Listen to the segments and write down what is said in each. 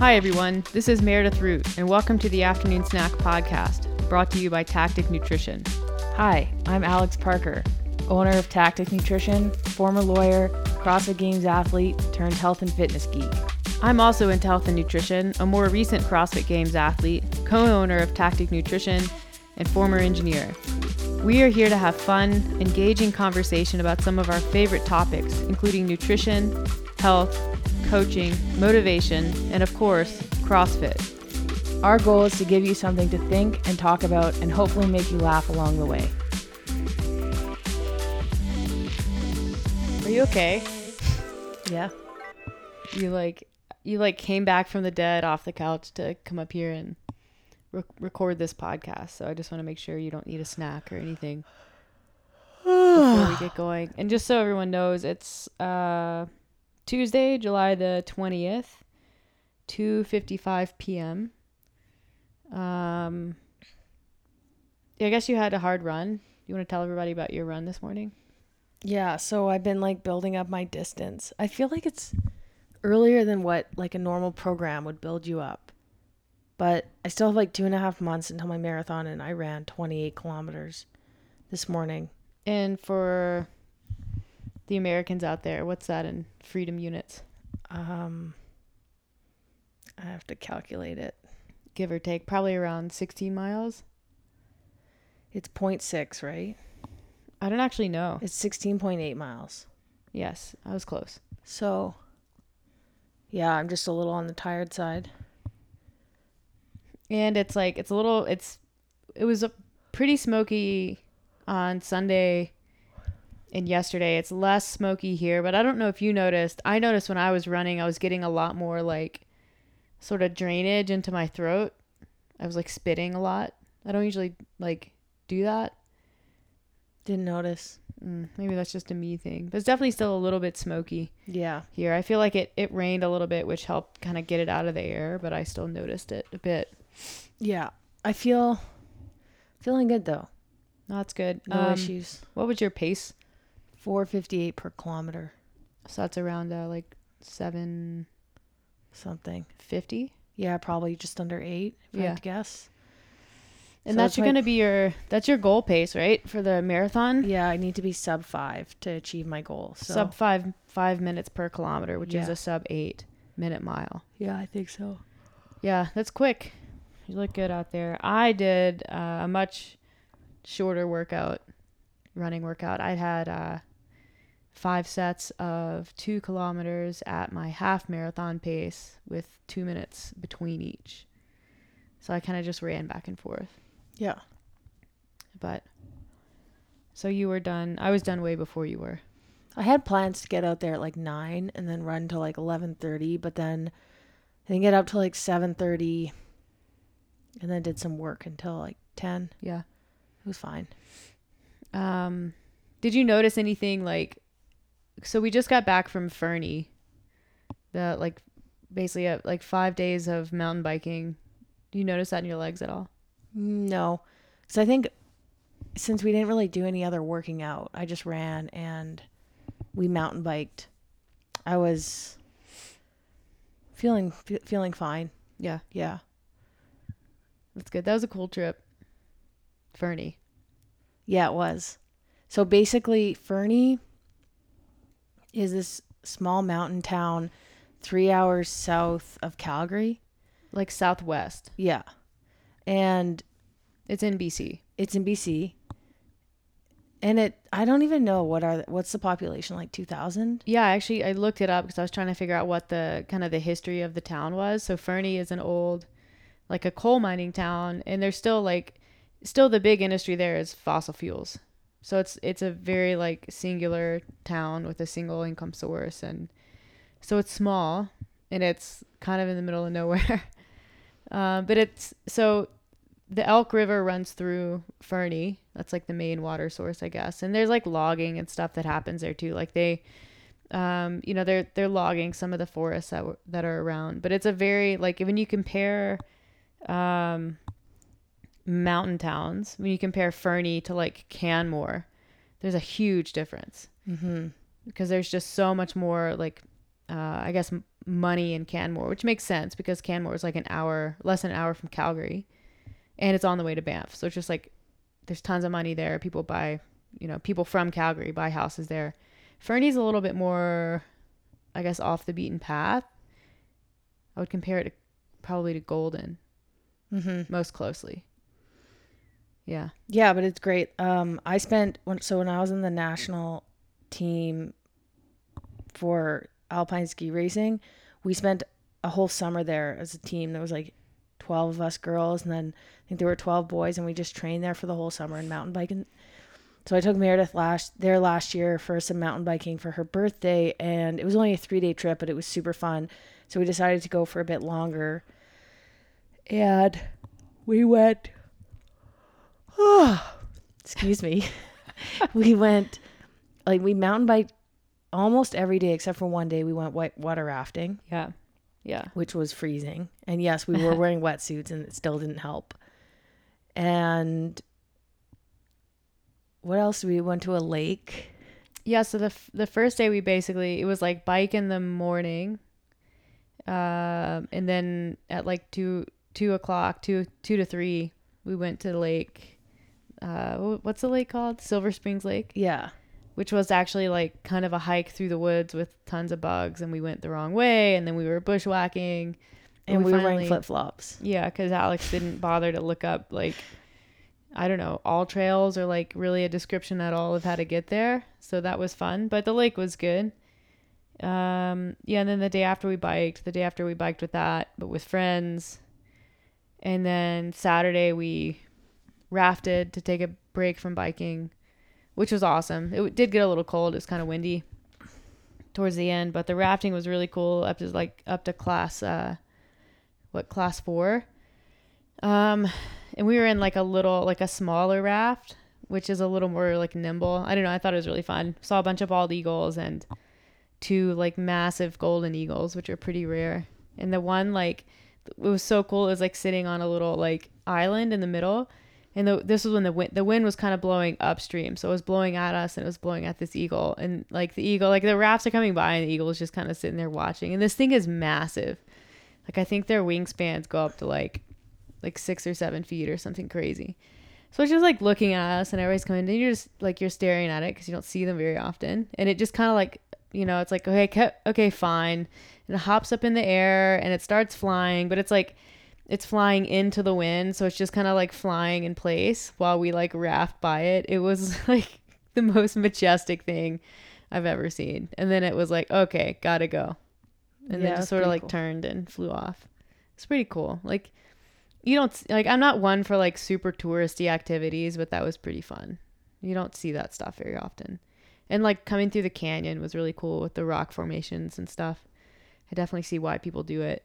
Hi, everyone. This is Meredith Root, and welcome to the Afternoon Snack Podcast, brought to you by Tactic Nutrition. Hi, I'm Alex Parker, owner of Tactic Nutrition, former lawyer, CrossFit Games athlete, turned health and fitness geek. I'm also into health and nutrition, a more recent CrossFit Games athlete, co owner of Tactic Nutrition, and former engineer. We are here to have fun, engaging conversation about some of our favorite topics, including nutrition, health, coaching, motivation, and of course, CrossFit. Our goal is to give you something to think and talk about and hopefully make you laugh along the way. Are you okay? Yeah. You like you like came back from the dead off the couch to come up here and re- record this podcast. So I just want to make sure you don't need a snack or anything before we get going. And just so everyone knows, it's uh Tuesday, July the 20th, 2:55 p.m. Um I guess you had a hard run. You want to tell everybody about your run this morning? Yeah, so I've been like building up my distance. I feel like it's earlier than what like a normal program would build you up. But I still have like two and a half months until my marathon, and I ran 28 kilometers this morning. And for the Americans out there, what's that in freedom units? Um, I have to calculate it. Give or take, probably around 16 miles. It's 0.6, right? I don't actually know. It's 16.8 miles. Yes, I was close. So, yeah, I'm just a little on the tired side. And it's like it's a little it's it was a pretty smoky on Sunday and yesterday. It's less smoky here, but I don't know if you noticed. I noticed when I was running, I was getting a lot more like sort of drainage into my throat. I was like spitting a lot. I don't usually like do that. Didn't notice. Mm, maybe that's just a me thing. But it's definitely still a little bit smoky Yeah. here. I feel like it, it rained a little bit, which helped kind of get it out of the air, but I still noticed it a bit. Yeah. I feel feeling good though. No, that's good. No Um, issues. What was your pace? 458 per kilometer, So that's around uh, like seven something. Fifty? Yeah, probably just under 8 if I Yeah. had to guess. And So that's it's my- going to be your that's your goal pace, right? For the marathon? Yeah, I need to be sub 5 to achieve my goal. So Sub 5 5 minutes per kilometer, which is a sub 8 minute mile. Yeah, I think so. Yeah, that's quick. You look good out there. I did uh, a much shorter workout, running workout. I had uh, five sets of two kilometers at my half marathon pace with two minutes between each. So I kind of just ran back and forth. Yeah. But so you were done. I was done way before you were. I had plans to get out there at like 9 and then run to like 11:30, but then I didn't get up to like 7:30 and then did some work until like 10. Yeah. It was fine. Um, did you notice anything like? So we just got back from Fernie, the like, basically uh, like five days of mountain biking. Do you notice that in your legs at all? No. So I think since we didn't really do any other working out, I just ran and we mountain biked. I was feeling fe- feeling fine. Yeah, Yeah. that's good. That was a cool trip. Fernie. Yeah, it was. So basically, Fernie is this small mountain town 3 hours south of Calgary. like Southwest. Yeah. And It's in BC. it's in BC. And it I don't even know what are the, what's the population like 2000? Yeah, actually, I looked it up because I was trying to figure out what the kind of the history of the town was. So Fernie is an old, like a coal mining town, and there's still like, still the big industry there is fossil fuels. So it's it's a very like singular town with a single income source, and so it's small and it's kind of in the middle of nowhere. um, but it's so the Elk River runs through Fernie. That's like the main water source, I guess. And there's like logging and stuff that happens there too. Like they, um, you know, they're they're logging some of the forests that w- that are around. But it's a very like when you compare, um, mountain towns, when you compare Fernie to like Canmore, there's a huge difference Mhm. because there's just so much more like uh, I guess m- money in Canmore, which makes sense because Canmore is like an hour, less than an hour from Calgary, and it's on the way to Banff. So it's just like there's tons of money there. People buy, you know, people from Calgary buy houses there. Fernie's a little bit more, I guess, off the beaten path. I would compare it to, probably to Golden Mm-hmm. most closely. Yeah. Yeah, but it's great. Um, I spent when so when I was in the national team for alpine ski racing, we spent a whole summer there as a team. There was like twelve of us girls, and then I think there were twelve boys, and we just trained there for the whole summer and mountain biking. So I took Meredith last there last year for some mountain biking for her birthday, and it was only a three day trip, but it was super fun. So we decided to go for a bit longer, and we went excuse me. we went like we mountain biked almost every day except for one day we went white water rafting, Yeah. Yeah. which was freezing. And yes, we were wearing wetsuits and it still didn't help. And what else? We went to a lake. Yeah, so the f- the first day we basically it was like bike in the morning, um, and then at like two two o'clock, two two to three, we went to the lake. Uh, what's the lake called? Silver Springs Lake, Yeah. which was actually like kind of a hike through the woods with tons of bugs, and we went the wrong way, and then we were bushwhacking, And we, were finally- wearing flip flops. Yeah, because Alex didn't bother to look up like I don't know AllTrails or like really a description at all of how to get there. So that was fun, but the lake was good. Um, yeah, and then the day after we biked, the day after we biked with that, but with friends, and then Saturday we rafted to take a break from biking, which was awesome. It did get a little cold; it was kind of windy towards the end, but the rafting was really cool up to like up to class uh what class four? Um and we were in like a little like a smaller raft which is a little more like nimble. I don't know. I thought it was really fun. Saw a bunch of bald eagles and two like massive golden eagles which are pretty rare. And the one like it was so cool. It was like sitting on a little like island in the middle and the, this was when the wind the wind was kind of blowing upstream so it was blowing at us and it was blowing at this eagle and like the eagle like the rafts are coming by and the eagle is just kind of sitting there watching and this thing is massive like I think their wingspans go up to like like six or seven feet or something crazy. So it's just like looking at us and everybody's coming. And you're just like you're staring at it because you don't see them very often. And it just kind of like you know it's like okay okay fine. And it hops up in the air and it starts flying, but it's like it's flying into the wind, so it's just kind of like flying in place while we like raft by it. It was like the most majestic thing I've ever seen. And then it was like okay, gotta go and Yeah, then just sort of like cool. turned and flew off. It's pretty cool. Like you don't like I'm not one for like super touristy activities, but that was pretty fun. You don't see that stuff very often. And like coming through the canyon was really cool with the rock formations and stuff. I definitely see why people do it.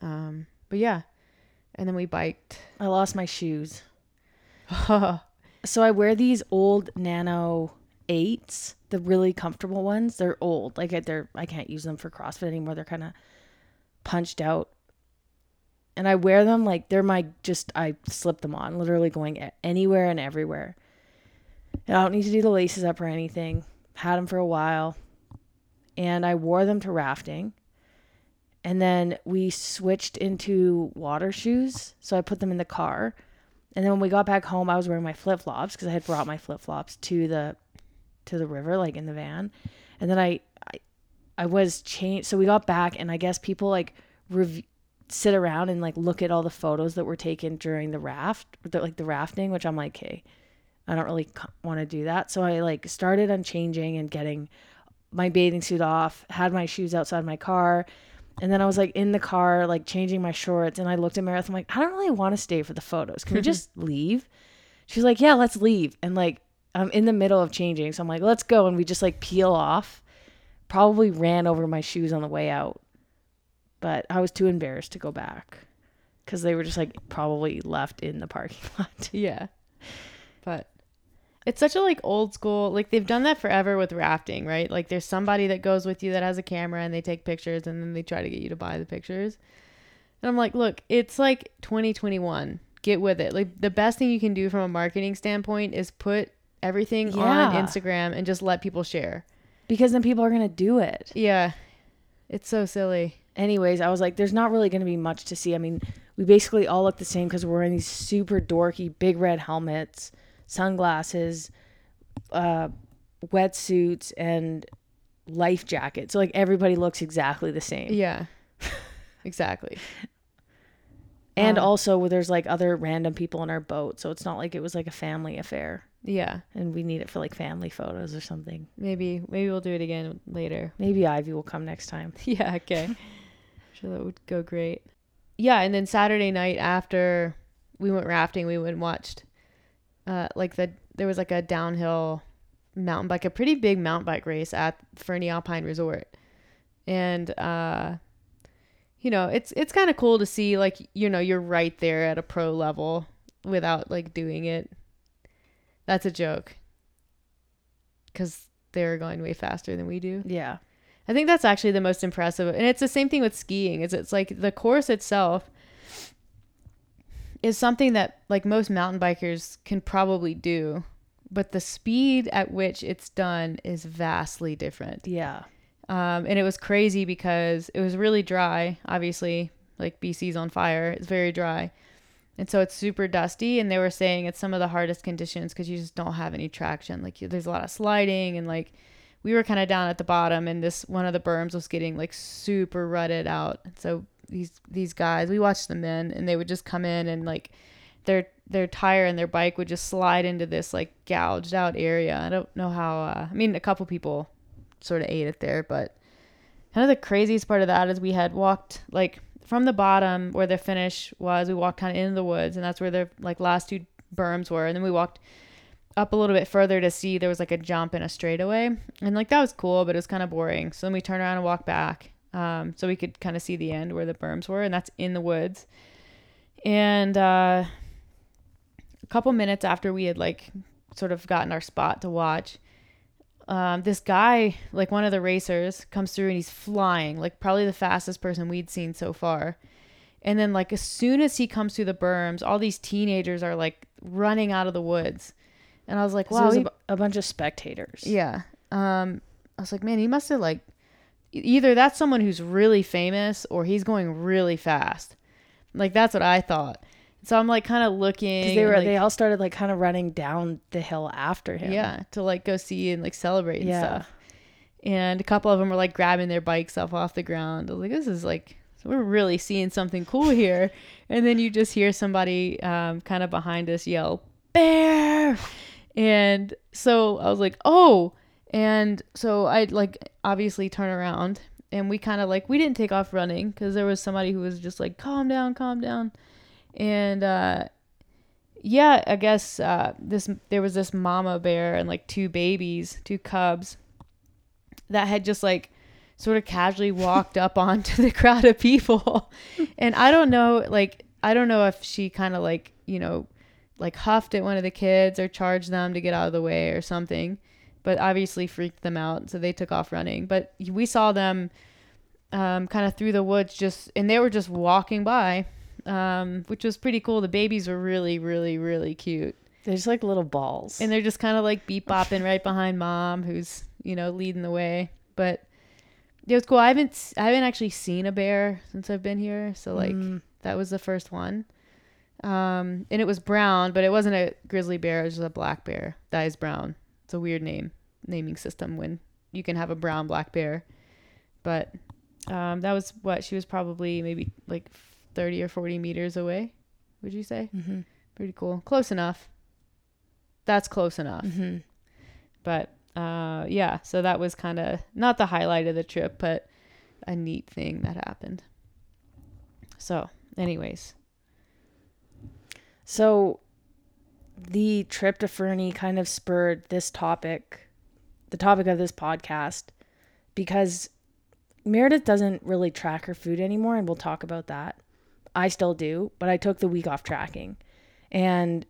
Um, but yeah. And then we biked. I lost my shoes. So I wear these old Nano eights, the really comfortable ones. They're old, like they're I can't use them for CrossFit anymore. They're kind of punched out, and I wear them like they're my just I slip them on, literally going anywhere and everywhere. And I don't need to do the laces up or anything. Had them for a while, and I wore them to rafting. And then we switched into water shoes, so I put them in the car. And then when we got back home, I was wearing my flip flops because I had brought my flip flops to the to the river, like in the van. And then I I, I was changed. So we got back, and I guess people like rev- sit around and like look at all the photos that were taken during the raft, like the rafting, which I'm like, hey, I don't really want to do that. So I like started on changing and getting my bathing suit off, had my shoes outside my car. And then I was like in the car, like changing my shorts. And I looked at Meredith. I'm like, I don't really want to stay for the photos. Can we just leave? She's like, Yeah, let's leave. And like, I'm in the middle of changing. So I'm like, Let's go. And we just like peel off. Probably ran over my shoes on the way out. But I was too embarrassed to go back because they were just like probably left in the parking lot. yeah. But it's such a like old school like they've done that forever with rafting, right? Like there's somebody that goes with you that has a camera and they take pictures and then they try to get you to buy the pictures. And I'm like, look, it's like 2021. Get with it. Like the best thing you can do from a marketing standpoint is put everything on Instagram and just let people share. because then people are gonna do it. Yeah. It's so silly. Anyways, I was like, there's not really gonna be much to see. I mean, we basically all look the same because we're wearing these super dorky big red helmets, sunglasses, uh, wetsuits, and life jackets. So like everybody looks exactly the same. Yeah. exactly. And Um, also, where there's like other random people in our boat, so it's not like it was like a family affair, Yeah. and we need it for like family photos or something. Maybe maybe we'll do it again later. Maybe Ivy will come next time. Yeah, okay. I'm sure that would go great. Yeah, and then Saturday night after we went rafting, we went and watched uh like the there was like a downhill mountain bike, a pretty big mountain bike race at Fernie Alpine Resort. And uh you know, it's it's kind of cool to see like you know, you're right there at a pro level without like doing it. That's a joke. Cuz they're going way faster than we do. Yeah. I think that's actually the most impressive. And it's the same thing with skiing. Is it's like the course itself is something that like most mountain bikers can probably do, but the speed at which it's done is vastly different. Yeah. Um, and it was crazy because it was really dry. Obviously, like BC's on fire. It's very dry. And so it's super dusty. And they were saying it's some of the hardest conditions because you just don't have any traction. Like you- there's a lot of sliding and like we were kind of down at the bottom and this one of the berms was getting like super rutted out. And so these these guys, we watched the men and they would just come in and like their their tire and their bike would just slide into this like gouged out area. I don't know how uh, I mean a couple people sort of ate it there, but kind of the craziest part of that is we had walked like from the bottom where the finish was, we walked kind of into the woods and that's where the like last two berms were and then we walked up a little bit further to see there was like a jump and a straightaway. And like that was cool but it was kind of boring. So then we turned around and walked back um, so we could kind of see the end where the berms were and that's in the woods and uh, a couple minutes after we had like sort of gotten our spot to watch um, this guy like one of the racers comes through and he's flying like probably the fastest person we'd seen so far and then like as soon as he comes through the berms all these teenagers are like running out of the woods and i was like So wow it was a, he- bunch of spectators. yeah. Um, I was like, man, he must have like either that's someone who's really famous or he's going really fast. Like that's what I thought. So I'm like kind of looking. They were, like, they all started like kind of running down the hill after him. yeah to like go see and like celebrate and Yeah. stuff. And a couple of them were like grabbing their bikes up off the ground. I was like, this is like we're really seeing something cool here. And then you just hear somebody um, kind of behind us yell, "Bear!" And so I was like, "Oh!" And so I like obviously turn around, and we kind of like we didn't take off running because there was somebody who was just like, "Calm down, calm down," and uh, yeah, I guess uh, this there was this mama bear and like two babies, two cubs, that had just like sort of casually walked up onto the crowd of people, and I don't know, like I don't know if she kind of like you know, like huffed at one of the kids or charged them to get out of the way or something, but obviously freaked them out, so they took off running. But we saw them um, kind of through the woods, just and they were just walking by um, which was pretty cool. The babies were really, really, really cute, They're just like little balls. and they're just kind of like beep bopping right behind mom, who's you know leading the way. But it was cool. I haven't, I haven't actually seen a bear since I've been here, so like Mm. that was the first one. Um, and it was brown, but it wasn't a grizzly bear. It was just a black bear. That is brown. A weird name naming system when you can have a brown black bear. But um, that was what she was probably maybe like 30 or 40 meters away. Would you say? Mm-hmm. Pretty cool. Close enough. That's close enough. Mm-hmm. But uh, yeah, so that was kind of not the highlight of the trip, but a neat thing that happened. So, anyways, So the trip to Fernie kind of spurred this topic, the topic of this podcast, because Meredith doesn't really track her food anymore, and we'll talk about that. I still do, but I took the week off tracking. And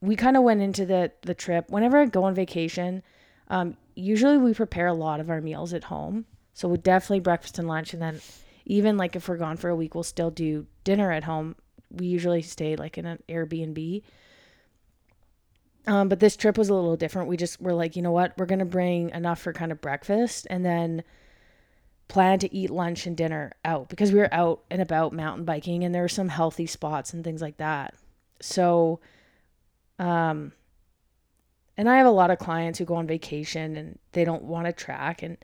we kind of went into the the trip. Whenever I go on vacation, um, usually we prepare a lot of our meals at home. So we definitely breakfast and lunch, and then even like if we're gone for a week, we'll still do dinner at home. We usually stay like in an Airbnb. Um, but this trip was a little different. We just were like, you know what? We're going to bring enough for kind of breakfast and then plan to eat lunch and dinner out because we were out and about mountain biking and there were some healthy spots and things like that. So, um, and I have a lot of clients who go on vacation and they don't want to track and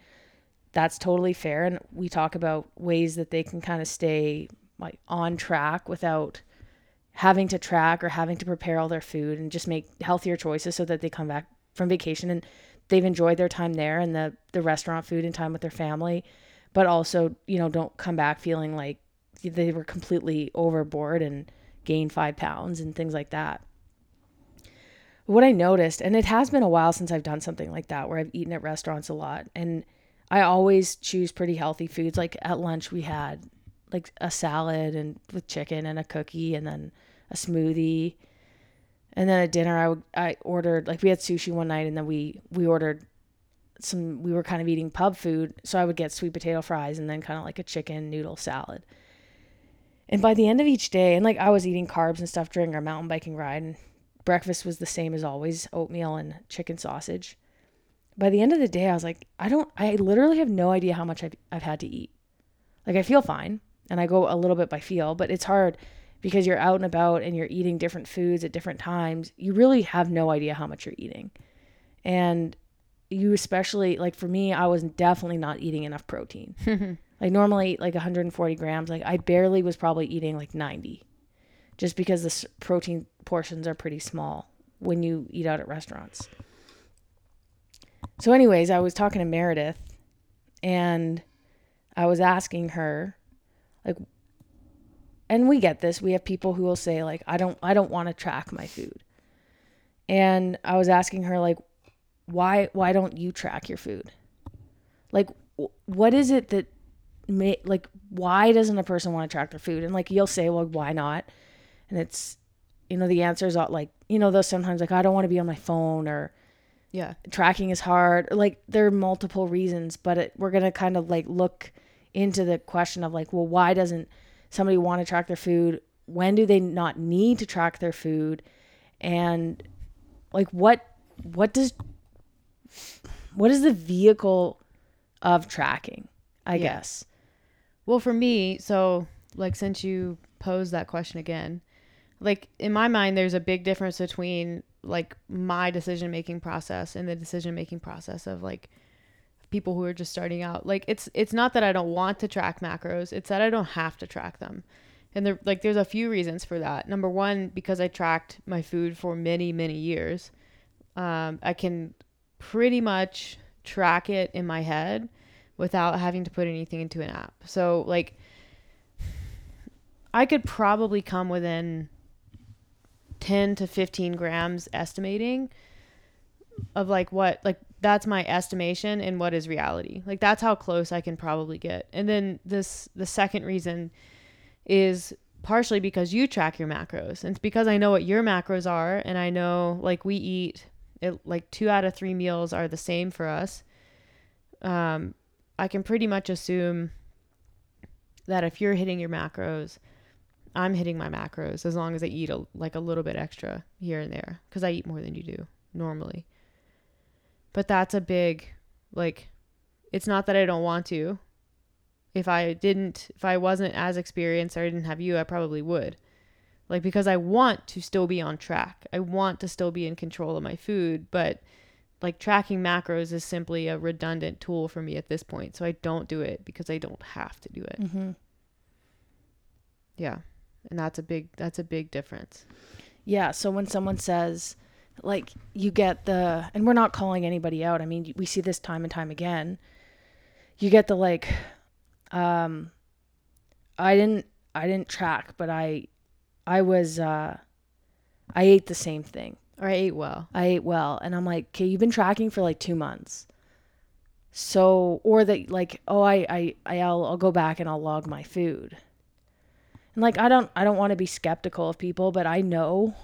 that's totally fair and we talk about ways that they can kind of stay like on track without having to track or having to prepare all their food and just make healthier choices so that they come back from vacation and they've enjoyed their time there and the the restaurant food and time with their family but also you know don't come back feeling like they were completely overboard and gained five pounds and things like that. What i noticed and it has been a while since i've done something like that where i've eaten at restaurants a lot and i always choose pretty healthy foods. Like at lunch we had like a salad and with chicken and a cookie and then a smoothie. And then at dinner I would I ordered like we had sushi one night and then we we ordered some we were kind of eating pub food, so I would get sweet potato fries and then kind of like a chicken noodle salad. And by the end of each day, and like I was eating carbs and stuff during our mountain biking ride, and breakfast was the same as always oatmeal and chicken sausage. By the end of the day, I was like, I don't, I literally have no idea how much I've, I've had to eat. Like, I feel fine and I go a little bit by feel, but it's hard because you're out and about and you're eating different foods at different times. You really have no idea how much you're eating. And you especially like for me, I was definitely not eating enough protein. like normally like 140 grams. Like I barely was probably eating like 90, just because the protein portions are pretty small when you eat out at restaurants. So, anyways, I was talking to Meredith, and I was asking her like and we get this. We have people who will say like i don't i don't want to track my food. And i was asking her like why why don't you track your food? Like what is it that may like why doesn't a person want to track their food? And like you'll say well why not? And it's you know the answer is like you know those sometimes like i don't want to be on my phone or yeah. Tracking is hard. Like there are multiple reasons but it, we're gonna kind of like look into the question of like, well, why doesn't somebody want to track their food? When do they not need to track their food? And like what what does what is the vehicle of tracking, I yeah. guess. Well, for me, so like since you posed that question again, like in my mind there's a big difference between like my decision making process and the decision making process of like people who are just starting out. Like it's it's not that I don't want to track macros, it's that I don't have to track them. And there like there's a few reasons for that. Number one, because I tracked my food for many, many years. Um, I can pretty much track it in my head without having to put anything into an app. So like I could probably come within 10 to 15 grams estimating of like what like that's my estimation and what is reality. Like that's how close I can probably get. And then this the second reason is partially because you track your macros. And it's because I know what your macros are and I know like we eat it like 2 out of 3 meals are the same for us. Um I can pretty much assume that if you're hitting your macros, I'm hitting my macros as long as I eat a, like a little bit extra here and there because I eat more than you do normally. But that's a big like it's not that I don't want to. If I didn't if I wasn't as experienced or I didn't have you, I probably would. Like because I want to still be on track. I want to still be in control of my food, but like tracking macros is simply a redundant tool for me at this point. So I don't do it because I don't have to do it. Mm-hmm. Yeah. And that's a big that's a big difference. Yeah, so when someone says like you get the and we're not calling anybody out. I mean, we see this time and time again. You get the like um I didn't I didn't track, but I I was uh I ate the same thing. Or I ate well. I ate well. And I'm like, okay, you've been tracking for like two months. So or that like, oh I, I, I'll I'll go back and I'll log my food. And like I don't I don't want to be skeptical of people, but I know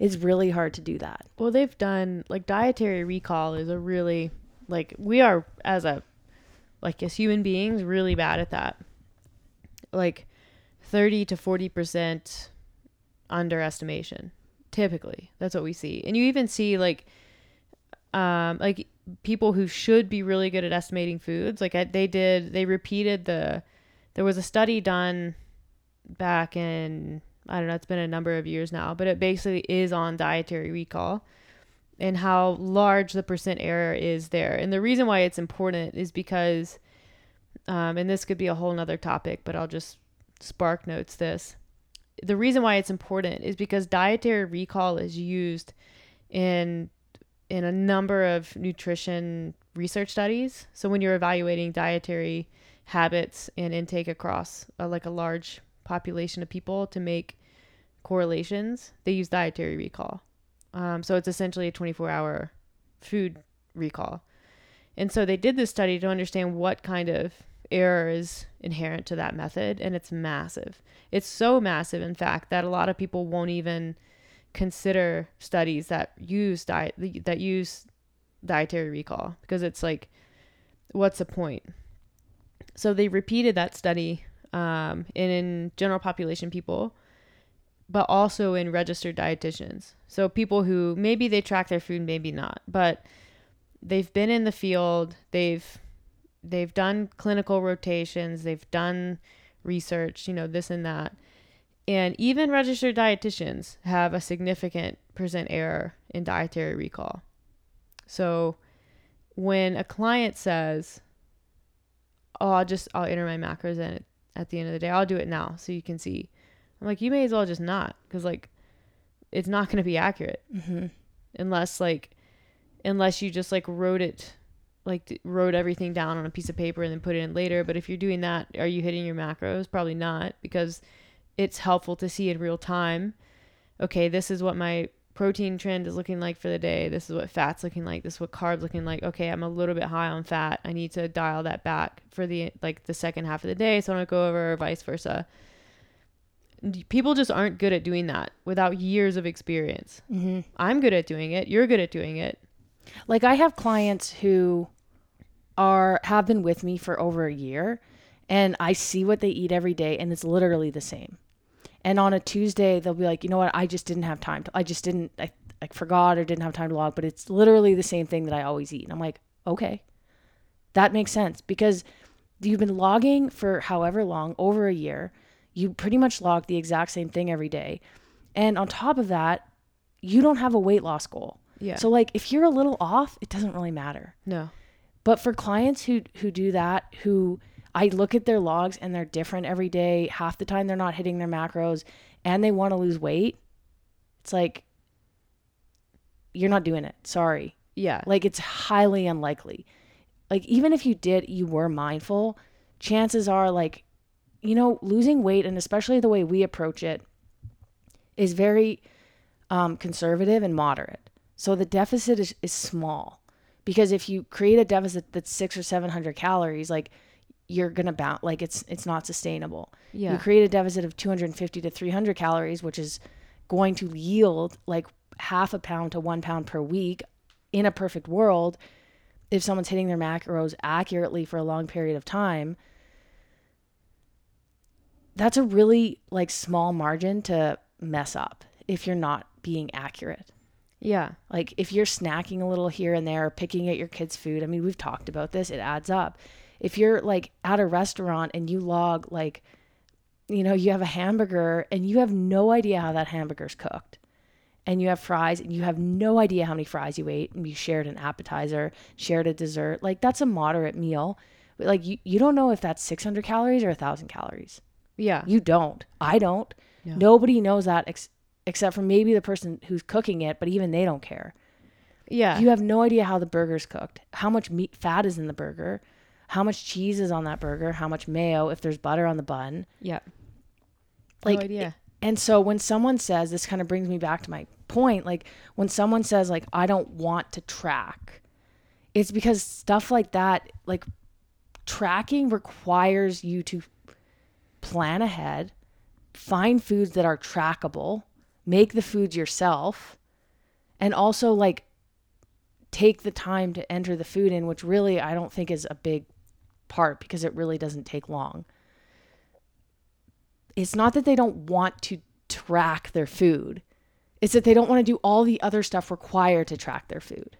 it's really hard to do that. Well, they've done like dietary recall is a really like we are as a like as human beings really bad at that. Like 30 to 40% underestimation Typically, that's what we see. And you even see like um like people who should be really good at estimating foods, like they did they repeated the there was a study done back in I don't know, it's been a number of years now, but it basically is on dietary recall and how large the percent error is there. And the reason why it's important is because um, and this could be a whole nother topic, but I'll just spark notes this. The reason why it's important is because dietary recall is used in in a number of nutrition research studies. So when you're evaluating dietary habits and intake across a, like a large population of people to make correlations, they use dietary recall. Um, so it's essentially a 24 hour food recall. And so they did this study to understand what kind of error is inherent to that method, and it's massive. It's so massive, in fact, that a lot of people won't even consider studies that use diet that use dietary recall because it's like, what's the point? So they repeated that study um, in, in general population people, but also in registered dietitians. So people who maybe they track their food, maybe not, but they've been in the field, they've they've done clinical rotations, they've done research, you know, this and that. And even registered dietitians have a significant percent error in dietary recall. So when a client says, "Oh, I'll just I'll enter my macros in at the end of the day. I'll do it now so you can see." I'm like, "You may as well just not cuz like it's not going to be accurate." Mm-hmm. Unless like unless you just like wrote it like wrote everything down on a piece of paper and then put it in later. But if you're doing that, are you hitting your macros? Probably not because it's helpful to see in real time. Okay, this is what my protein trend is looking like for the day. This is what fat's looking like. This is what carbs looking like. Okay, I'm a little bit high on fat. I need to dial that back for the like the second half of the day. So I'm gonna go over or vice versa. People just aren't good at doing that without years of experience. Mm-hmm. I'm good at doing it. You're good at doing it. Like I have clients who are have been with me for over a year and I see what they eat every day and it's literally the same. And on a Tuesday they'll be like, "You know what? I just didn't have time to I just didn't I I forgot or didn't have time to log, but it's literally the same thing that I always eat." And I'm like, "Okay. That makes sense because you've been logging for however long, over a year. You pretty much log the exact same thing every day. And on top of that, you don't have a weight loss goal. Yeah. So like if you're a little off, it doesn't really matter. no. But for clients who who do that, who I look at their logs and they're different every day, half the time they're not hitting their macros and they want to lose weight, it's like you're not doing it. Sorry. Yeah. Like it's highly unlikely. Like even if you did, you were mindful, chances are like you know, losing weight and especially the way we approach it is very um, conservative and moderate. So the deficit is, is small because if you create a deficit that's six or seven hundred calories, like you're gonna bounce, like it's it's not sustainable. yeah. You create a deficit of 250 to 300 calories, which is going to yield like half a pound to one pound per week in a perfect world. If someone's hitting their macros accurately for a long period of time, that's a really like small margin to mess up if you're not being accurate. yeah. Like if you're snacking a little here and there, picking at your kids' food, I mean, we've talked about this, it adds up. If you're like at a restaurant and you log like, you know, you have a hamburger and you have no idea how that hamburger's cooked. And you have fries and you have no idea how many fries you ate and you shared an appetizer, shared a dessert. Like that's a moderate meal. But like you, you don't know if that's 600 calories or 1000 calories. Yeah. You don't. I don't. No. Nobody knows that ex- except for maybe the person who's cooking it, but even they don't care. Yeah. You have no idea how the burger's cooked, how much meat fat is in the burger, how much cheese is on that burger, how much mayo, if there's butter on the bun. yeah. Like, no idea. And so when someone says, this kind of brings me back to my point, like when someone says, like, I don't want to track, it's because stuff like that, like tracking requires you to plan ahead, find foods that are trackable, make the foods yourself, and also like take the time to enter the food in, which really I don't think is a big part because it really doesn't take long. It's not that they don't want to track their food. It's that they don't want to do all the other stuff required to track their food.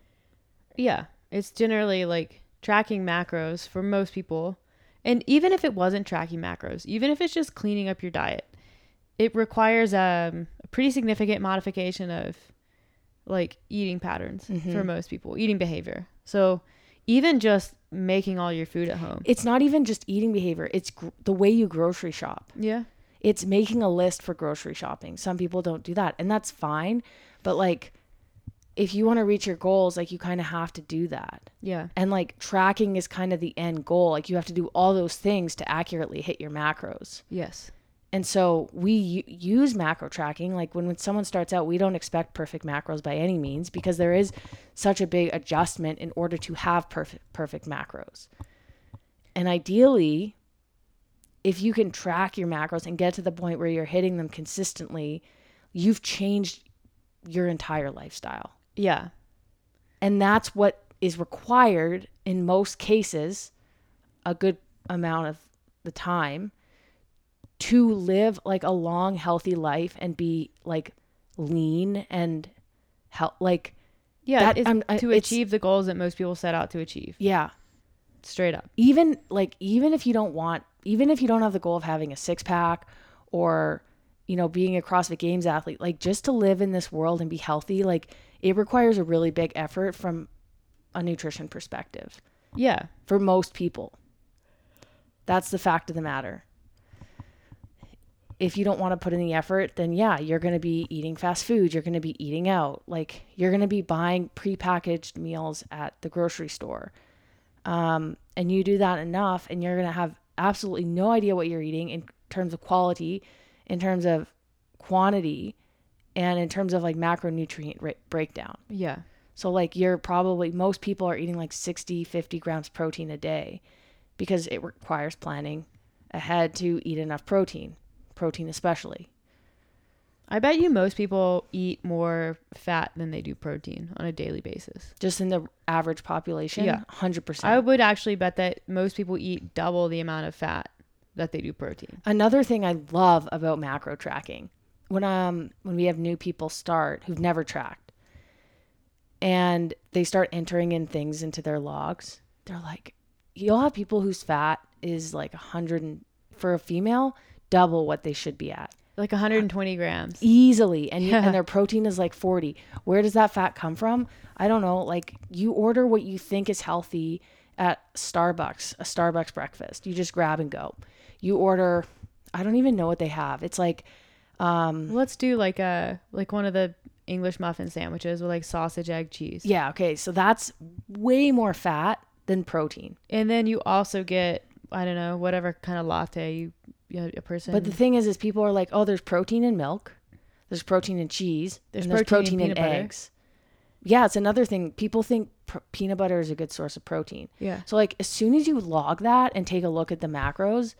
Yeah. It's generally like tracking macros for most people. And even if it wasn't tracking macros, even if it's just cleaning up your diet, it requires um, a pretty significant modification of like eating patterns for Mhm. most people, eating behavior. So even just making all your food at home. It's not even just eating behavior, it's gr- the way you grocery shop. Yeah. It's making a list for grocery shopping. Some people don't do that, and that's fine. But like, if you want to reach your goals, like you kind of have to do that. Yeah. And like tracking is kind of the end goal. Like you have to do all those things to accurately hit your macros. Yes. And so we u- use macro tracking. Like when, when someone starts out, we don't expect perfect macros by any means because there is such a big adjustment in order to have perfect perfect macros. And ideally, if you can track your macros and get to the point where you're hitting them consistently, you've changed your entire lifestyle. Yeah. And that's what is required in most cases, a good amount of the time, to live like a long, healthy life and be like lean and help. Like, Yeah. That- I'm- I- to achieve the goals that most people set out to achieve. yeah, Straight up. even like, even if you don't want, even if you don't have the goal of having a six pack or, you know, being a CrossFit Games athlete, like just to live in this world and be healthy, like it requires a really big effort from a nutrition perspective. Yeah. for most people. That's the fact of the matter. If you don't want to put in the effort, then yeah, you're going to be eating fast food. You're going to be eating out. Like you're going to be buying prepackaged meals at the grocery store. Um, and you do that enough, and you're going to have absolutely no idea what you're eating in terms of quality, in terms of quantity, and in terms of like macronutrient ra- breakdown. Yeah. So like you're probably most people are eating like 60, 50 grams protein a day because it requires planning ahead to eat enough protein, protein especially. I bet you most people eat more fat than they do protein on a daily basis. Just in the average population, Yeah. 100%. I would actually bet that most people eat double the amount of fat that they do protein. Another thing I love about macro tracking, when um when we have new people start who've never tracked and they start entering in things into their logs, they're like, you'll have people whose fat is like 100 and, for a female, double what they should be at. Like 120 grams. easily and Yeah. and their protein is like 40 where does that fat come from i don't know like you order what you think is healthy at starbucks a starbucks breakfast you just grab and go you order i don't even know what they have it's like um Let's do like a like one of the English muffin sandwiches with like sausage, egg, cheese. yeah okay so that's way more fat than protein And then you also get I don't know whatever kind of latte you, you a person. but the thing is is people are like oh there's protein in milk there's protein in cheese There's and there's protein protein in in, peanut butter. eggs yeah it's another thing people think pr- peanut butter is a good source of protein yeah, So like as soon as you log that and take a look at the macros,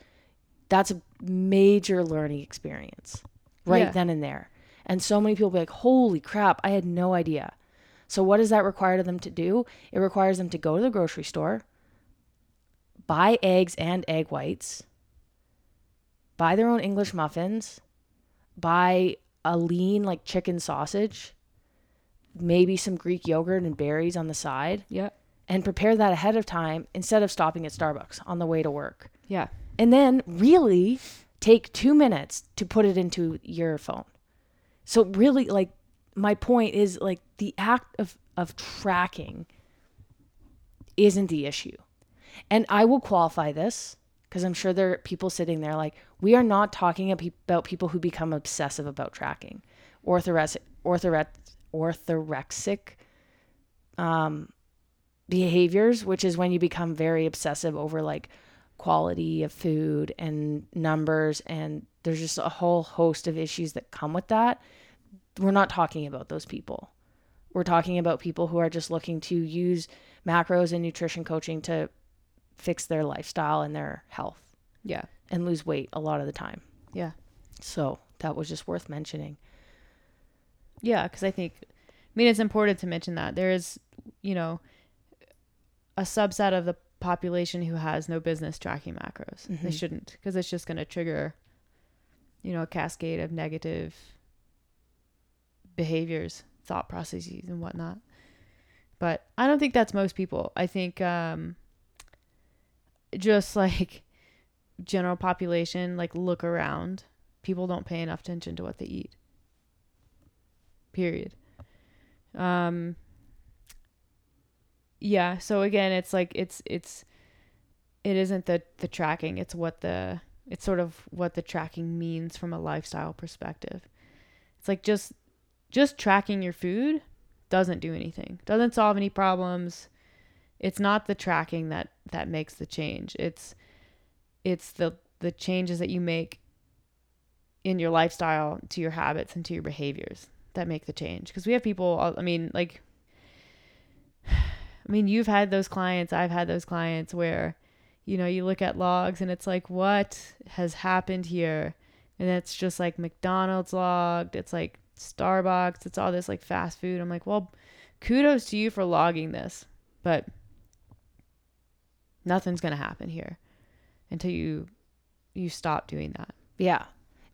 that's a major learning experience right Yeah. then and there. And so many people be like, "Holy crap, I had no idea." So what does that require them to do? It requires them to go to the grocery store, buy eggs and egg whites, buy their own English muffins, buy a lean like chicken sausage, maybe some Greek yogurt and berries on the side yeah, and prepare that ahead of time instead of stopping at Starbucks on the way to work. yeah, And then really take two minutes to put it into your phone. So really like my point is like the act of of tracking isn't the issue. And I will qualify this because I'm sure there are people sitting there like we are not talking about people who become obsessive about tracking. Orthorexic orthore- orthorexic um behaviors, which is when you become very obsessive over like quality of food and numbers and there's just a whole host of issues that come with that. We're not talking about those people. We're talking about people who are just looking to use macros and nutrition coaching to fix their lifestyle and their health yeah, and lose weight a lot of the time. yeah, So, that was just worth mentioning. yeah. Because I think, I mean, it's important to mention that there is, you know, a subset of the population who has no business tracking macros. They Mhm. shouldn't because it's just going to trigger, you know, a cascade of negative behaviors, thought processes, and whatnot. But I don't think that's most people. I think um, just like general population, like look around, people don't pay enough attention to what they eat. Period. Um, yeah. So again, it's like it's it's it isn't the the tracking. It's what the it's sort of what the tracking means from a lifestyle perspective. It's like just just tracking your food doesn't do anything. Doesn't solve any problems. It's not the tracking that that makes the change. It's it's the the changes that you make in your lifestyle to your habits and to your behaviors that make the change because we have people i mean like i mean you've had those clients i've had those clients where you know you look at logs and it's like what has happened here and it's just like mcdonald's logged it's like starbucks it's all this like fast food i'm like well kudos to you for logging this but nothing's going to happen here until you you stop doing that Yeah.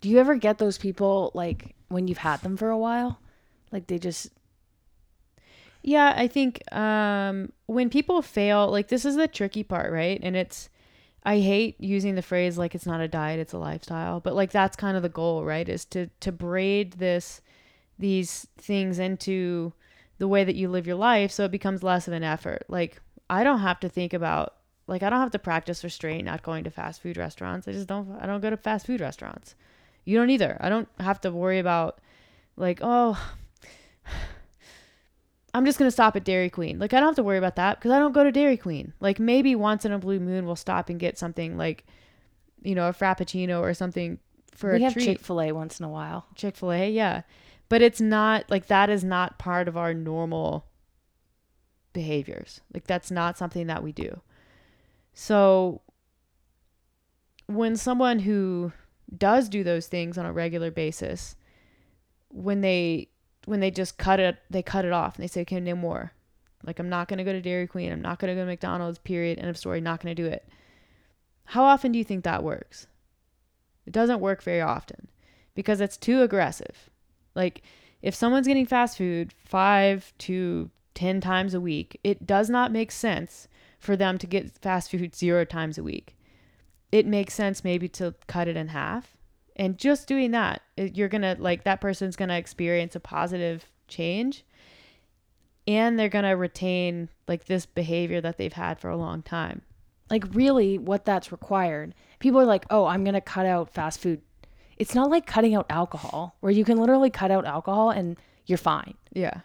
Do you ever get those people like when you've had them for a while? Like they just Yeah, I think um, when people fail, like this is the tricky part, right? And it's, I hate using the phrase like it's not a diet, it's a lifestyle, but like that's kind of the goal, right? Is to to braid this, these things into the way that you live your life, so it becomes less of an effort. Like I don't have to think about, like I don't have to practice restraint not going to fast food restaurants. I just don't. I don't go to fast food restaurants. You don't either. I don't have to worry about, like oh. I'm just gonna stop at Dairy Queen. Like I don't have to worry about that because I don't go to Dairy Queen. Like maybe once in a blue moon we'll stop and get something like, you know, a frappuccino or something for we a have. Chick Fil A once in a while. Chick Fil A, yeah, but it's not like that is not part of our normal behaviors. Like that's not something that we do. So when someone who does do those things on a regular basis, when they when they just cut it, they cut it off and they say, okay, no more. Like I'm not gonna go to Dairy Queen. I'm not gonna go to McDonald's. Period. End of story. Not gonna do it. How often do you think that works? It doesn't work very often because it's too aggressive. Like if someone's getting fast food five to 10 times a week, it does not make sense for them to get fast food zero times a week. It makes sense maybe to cut it in half. And just doing that, you're to like that person's to experience a positive change and they're to retain like this behavior that they've had for a long time. Like really what that's required. People are like, "Oh, I'm to cut out fast food." It's not like cutting out alcohol where you can literally cut out alcohol and you're fine. Yeah.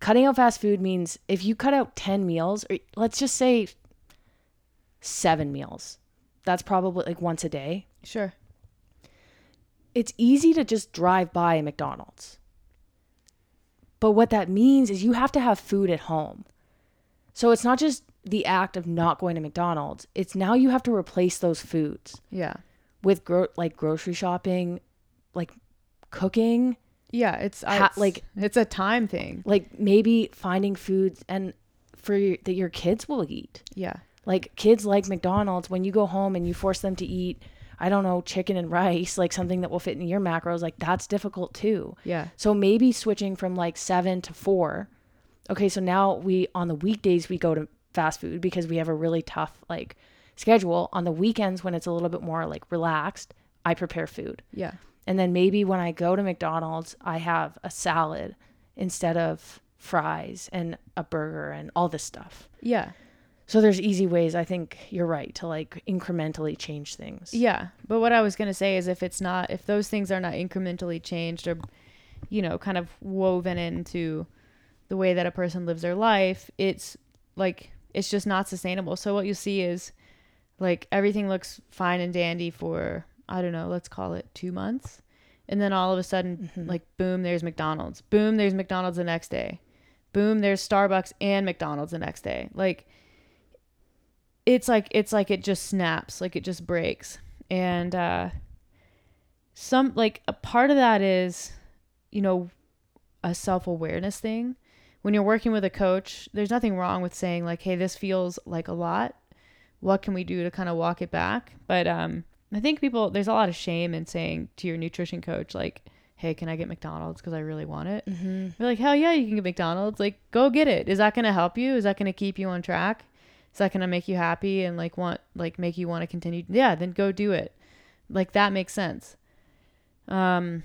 Cutting out fast food means if you cut out 10 meals or let's just say 7 meals. That's probably like once a day. Sure. It's easy to just drive by a McDonald's. But what that means is you have to have food at home. So it's not just the act of not going to McDonald's, it's now you have to replace those foods Yeah. with gro- like grocery shopping, like cooking, Yeah, it's, Ha- it's like- it's a time thing. like maybe finding foods and for your, that your kids will eat. Yeah. Like kids like McDonald's when you go home and you force them to eat I don't know, chicken and rice, like something that will fit in your macros, like that's difficult too. Yeah. So maybe switching from like seven to four. Okay, so now we on the weekdays we go to fast food because we have a really tough like schedule. On the weekends when it's a little bit more like relaxed, I prepare food. Yeah. And then maybe when I go to McDonald's, I have a salad instead of fries and a burger and all this stuff. Yeah. So there's easy ways I think you're right to like incrementally change things. Yeah, but what I was gonna say is if it's not if those things are not incrementally changed or you know kind of woven into the way that a person lives their life, it's like it's just not sustainable. So what you see is like everything looks fine and dandy for I don't know, let's call it 2 months. And then all of a sudden mm-hmm. like boom there's McDonald's. Boom there's McDonald's the next day. Boom there's Starbucks and McDonald's the next day. Like it's like it's like it just snaps like it just breaks and uh some like a part of that is you know a self-awareness thing when you're working with a coach there's nothing wrong with saying like hey this feels like a lot what can we do to kind of walk it back but um i think people there's a lot of shame in saying to your nutrition coach like hey, can I get McDonald's because I really want it? Mm-hmm. You're like, hell yeah, you can get McDonald's. Like, go get it. Is that gonna help you? Is that gonna keep you on track? Is that gonna make you happy and like want like make you want to continue? Yeah, then go do it. Like that makes sense. Um,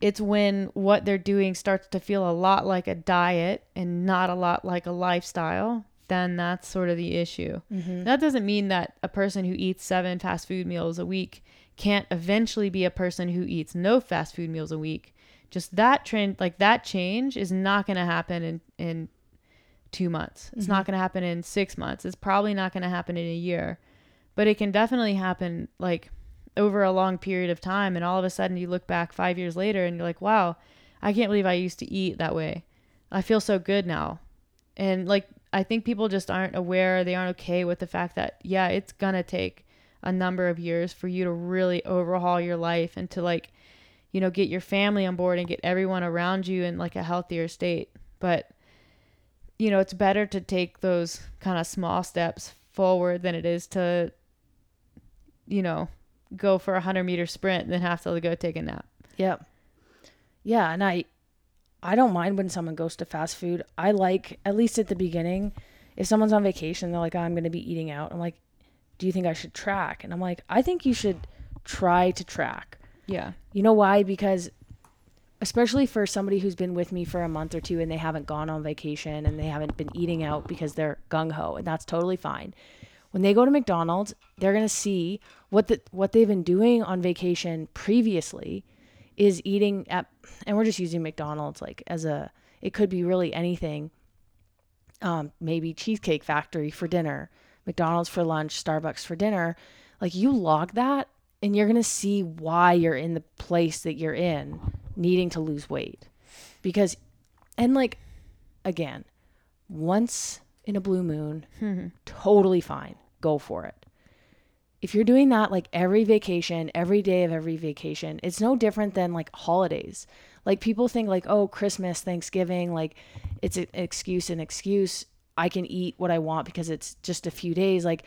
it's when what they're doing starts to feel a lot like a diet and not a lot like a lifestyle. Then that's sort of the issue. Mm-hmm. That doesn't mean that a person who eats seven fast food meals a week can't eventually be a person who eats no fast food meals a week. Just that trend, like that change, is not going to happen in in two months. It's not mm-hmm. going to happen in six months. It's probably not going to happen in a year, but it can definitely happen like over a long period of time. And all of a sudden, you look back five years later, and you're like, "Wow, I can't believe I used to eat that way. I feel so good now." And like, I think people just aren't aware. They aren't okay with the fact that yeah, it's gonna take a number of years for you to really overhaul your life and to like you know get your family on board and get everyone around you in like a healthier state but you know it's better to take those kind of small steps forward than it is to you know go for a 100 meter sprint than have to go take a nap Yep. Yeah, and I I don't mind when someone goes to fast food. I like at least at the beginning, if someone's on vacation, they're like, oh, "I'm going to be eating out." I'm like, "Do you think I should track?" And I'm like, "I think you should try to track." yeah You know why? Because especially for somebody who's been with me for a month or two and they haven't gone on vacation and they haven't been eating out because they're gung ho, and that's totally fine. When they go to McDonald's, they're gonna see what the what they've been doing on vacation previously is eating at, and we're just using McDonald's like as a. It could be really anything. Um, maybe Cheesecake Factory for dinner, McDonald's for lunch, Starbucks for dinner. Like you log that and you're to see why you're in the place that you're in needing to lose weight. Because and like again once in a blue moon mm-hmm. totally fine. Go for it. If you're doing that like every vacation every day of every vacation it's no different than like holidays. Like people think like oh christmas thanksgiving like it's an excuse an excuse. I can eat what i want because it's just a few days. Like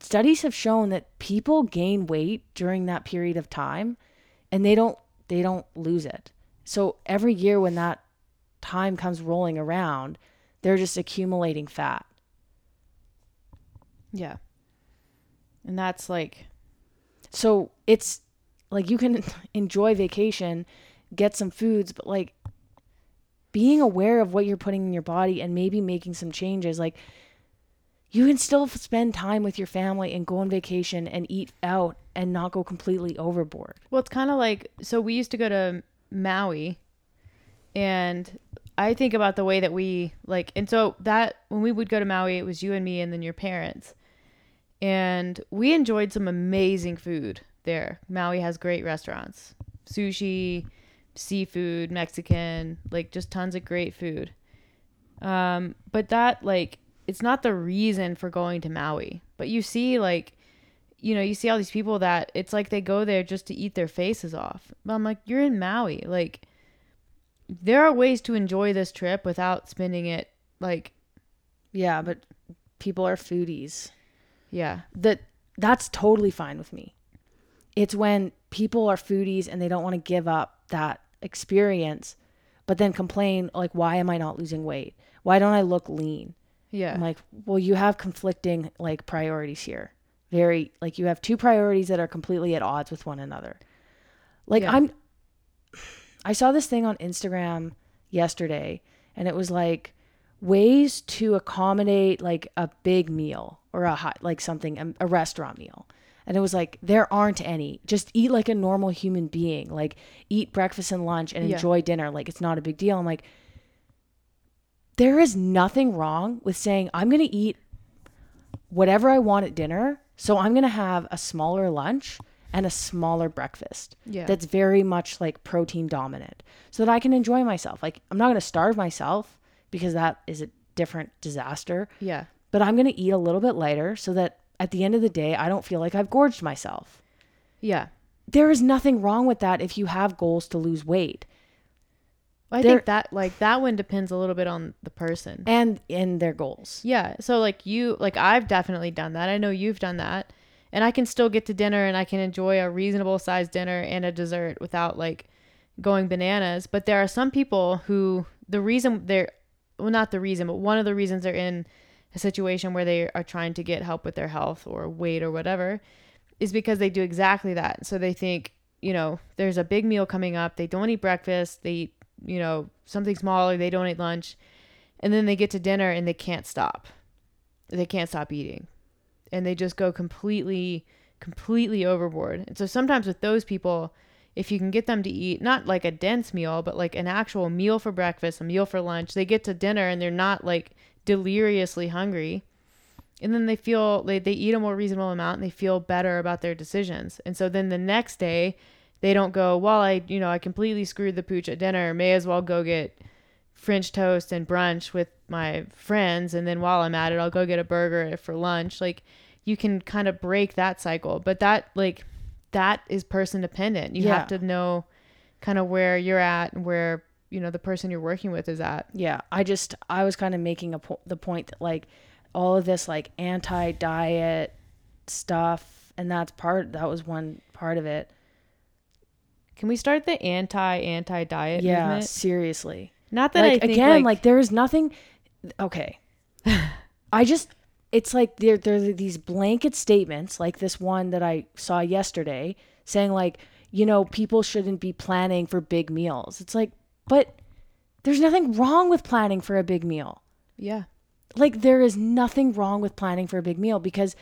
studies have shown that people gain weight during that period of time and they don't they don't lose it. So every year when that time comes rolling around they're just accumulating fat. Yeah. And that's like so it's like you can enjoy vacation get some foods but like being aware of what you're putting in your body and maybe making some changes like you can still spend time with your family and go on vacation and eat out and not go completely overboard Well, it's kind of like so we used to go to Maui and I think about the way that we like and so that when we would go to Maui it was you and me and then your parents. And we enjoyed some amazing food there. Maui has great restaurants. Sushi, seafood, Mexican, like just tons of great food. Um but that like it's not the reason for going to Maui. But you see like you know, you see all these people that it's like they go there just to eat their faces off. But I'm like, you're in Maui. Like, there are ways to enjoy this trip without spending it like, yeah but people are foodies yeah, that that's totally fine with me. It's when people are foodies and they don't want to give up that experience, but then complain like, "Why am I not losing weight? Why don't I look lean?" Yeah, I'm like, "Well, you have conflicting like priorities here. Very like you have two priorities that are completely at odds with one another." Like Yeah. I'm I saw this thing on Instagram yesterday and it was like ways to accommodate like a big meal or a hot like something a, a restaurant meal and it was like there aren't any just eat like a normal human being like eat breakfast and lunch and Yeah. enjoy dinner like it's not a big deal i'm like there is nothing wrong with saying i'm going to eat whatever i want at dinner so i'm going to have a smaller lunch and a smaller breakfast yeah, that's very much like protein dominant so that I can enjoy myself. Like I'm not going to starve myself because that is a different disaster, yeah, but I'm going to eat a little bit lighter so that at the end of the day I don't feel like I've gorged myself. yeah. There is nothing wrong with that if you have goals to lose weight I think that like that one depends a little bit on the person. and in their goals. Yeah. So like you like I've definitely done that. I know you've done that. And I can still get to dinner and I can enjoy a reasonable sized dinner and a dessert without like going bananas. But there are some people who the reason they're well, not the reason, but one of the reasons they're in a situation where they are trying to get help with their health or weight or whatever is because they do exactly that. So they think, you know, there's a big meal coming up. They don't eat breakfast. They eat, you know, something smaller. They don't eat lunch. And then they get to dinner and they can't stop. They can't stop eating. And they just go completely, completely overboard. And so sometimes with those people, if you can get them to eat not like a dense meal, but like an actual meal for breakfast, a meal for lunch, they get to dinner and they're not like deliriously hungry. And then they feel they, they eat a more reasonable amount and they feel better about their decisions. And so then the next day they don't go, well, I, you know, I completely screwed the pooch at dinner. May as well go get French toast and brunch with my friends. And then while I'm at it, I'll go get a burger for lunch. Like you can kind of break that cycle. But that, like, that is person dependent. You Yeah. have to know kind of where you're at and where, you know, the person you're working with is at. Yeah, I just I was kind of making a po- the point that like all of this like anti-diet stuff and that's part that was one part of it. Can we start the anti anti diet yeah, movement? seriously. Not that like I think again like, like, there is nothing okay. I just it's like there there are these blanket statements like this one that I saw yesterday saying like you know people shouldn't be planning for big meals. It's like but there's nothing wrong with planning for a big meal. yeah, like there is nothing wrong with planning for a big meal because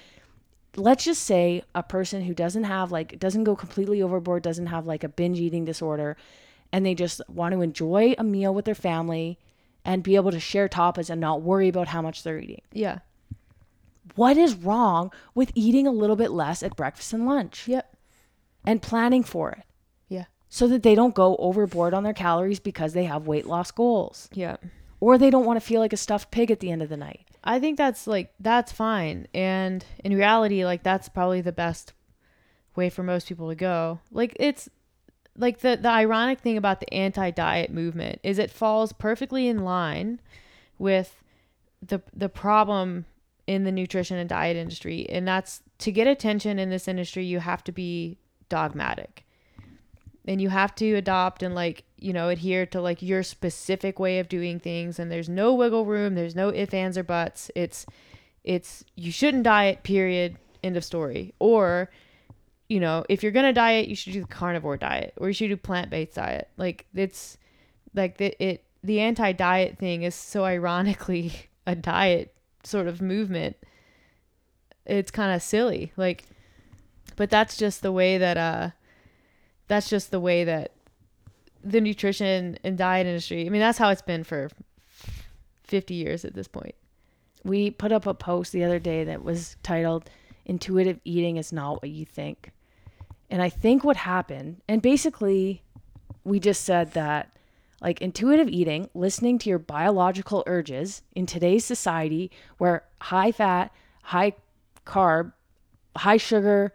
let's just say a person who doesn't have like doesn't go completely overboard doesn't have like a binge eating disorder and they just want to enjoy a meal with their family and be able to share tapas and not worry about how much they're eating. Yeah, what is wrong with eating a little bit less at breakfast and lunch? Yep, and planning for it. Yeah, so that they don't go overboard on their calories because they have weight loss goals. Yeah. or they don't want to feel like a stuffed pig at the end of the night I think that's like that's fine. And in reality, like that's probably the best way for most people to go. Like it's like the the ironic thing about the anti-diet movement is it falls perfectly in line with the the problem in the nutrition and diet industry and that's to get attention in this industry you have to be dogmatic and you have to adopt and like you know adhere to like your specific way of doing things and there's no wiggle room there's no ifs ands or buts. It's it's you shouldn't diet period end of story. Or you know if you're gonna diet you should do the carnivore diet or you should do plant-based diet. Like it's like the, it the anti-diet thing is so ironically a diet sort of movement. It's kind of silly like but that's just the way that uh that's just the way that the nutrition and diet industry i mean that's how it's been for 50 years at this point. We put up a post the other day that was titled intuitive eating is not what you think. And i think what happened and basically we just said that like intuitive eating listening to your biological urges in today's society where high fat high carb high sugar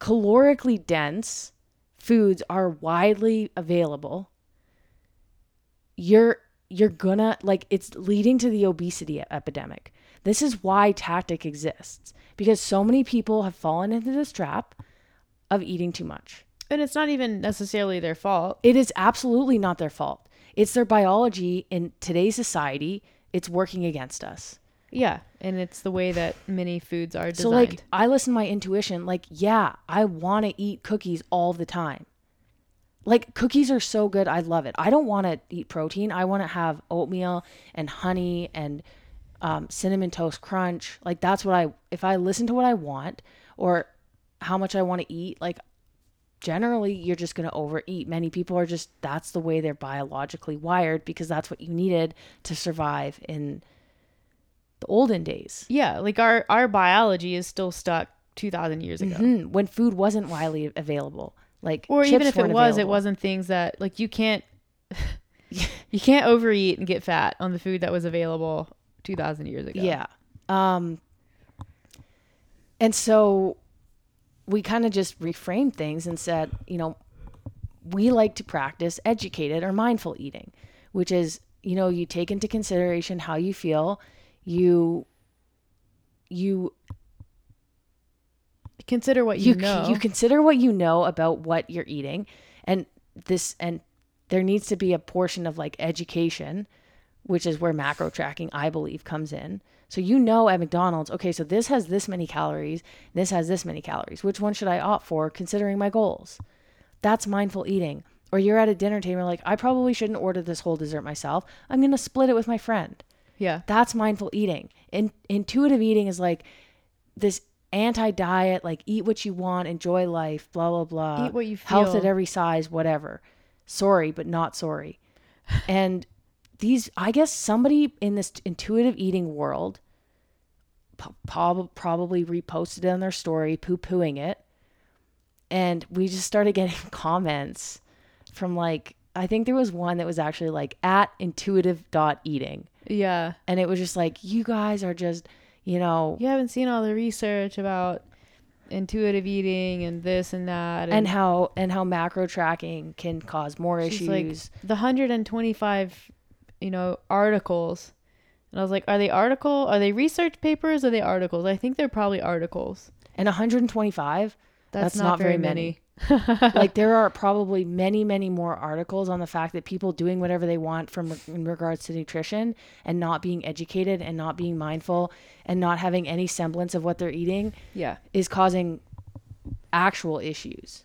calorically dense foods are widely available you're you're gonna like it's leading to the obesity epidemic. This is why tactic exists because so many people have fallen into this trap of eating too much. and it's not even necessarily their fault It is absolutely not their fault. It's their biology in today's society. It's working against us. Yeah and it's the way that many foods are designed So like I listen to my intuition like yeah, I want to eat cookies all the time. Like cookies are so good. I love it. I don't want to eat protein. I want to have oatmeal and honey and um, cinnamon toast crunch. Like that's what I if I listen to what I want or how much I want to eat, like generally you're just going to overeat. Many people are just that's the way they're biologically wired because that's what you needed to survive in the olden days. yeah like our our biology is still stuck 2000 years ago Mhm, when food wasn't widely available. Like or even if it was it wasn't things that like you can't you can't overeat and get fat on the food that was available 2000 years ago Yeah. Um and so we kind of just reframed things and said, you know, we like to practice educated or mindful eating, which is, you know, you take into consideration how you feel, you you consider what you, you know. you consider what you know about what you're eating and this and there needs to be a portion of like education which is where macro tracking i believe comes in. So you know at mcdonald's okay so this has this many calories this has this many calories. Which one should i opt for considering my goals? That's mindful eating. Or you're at a dinner table like i probably shouldn't order this whole dessert myself. I'm going to split it with my friend Yeah. that's mindful eating. In, intuitive eating is like this anti diet, like eat what you want, enjoy life, blah, blah, blah. Eat what you Health at every size, whatever. Sorry, but not sorry. and these, I guess somebody in this intuitive eating world po- prob- probably reposted it on their story, poo pooing it. And we just started getting comments from like, I think there was one that was actually like at intuitive.eating Yeah. and it was just like you guys are just you know You haven't seen all the research about intuitive eating and this and that. and how and how macro tracking can cause more She's like, issues the 125, you know, articles. And I was like, are they article? Are they research papers? Or are they articles? I think they're probably articles. and 125 That's, That's not, not very very many. Like there are probably many many more articles on the fact that people doing whatever they want from in regards to nutrition and not being educated and not being mindful and not having any semblance of what they're eating Yeah. is causing actual issues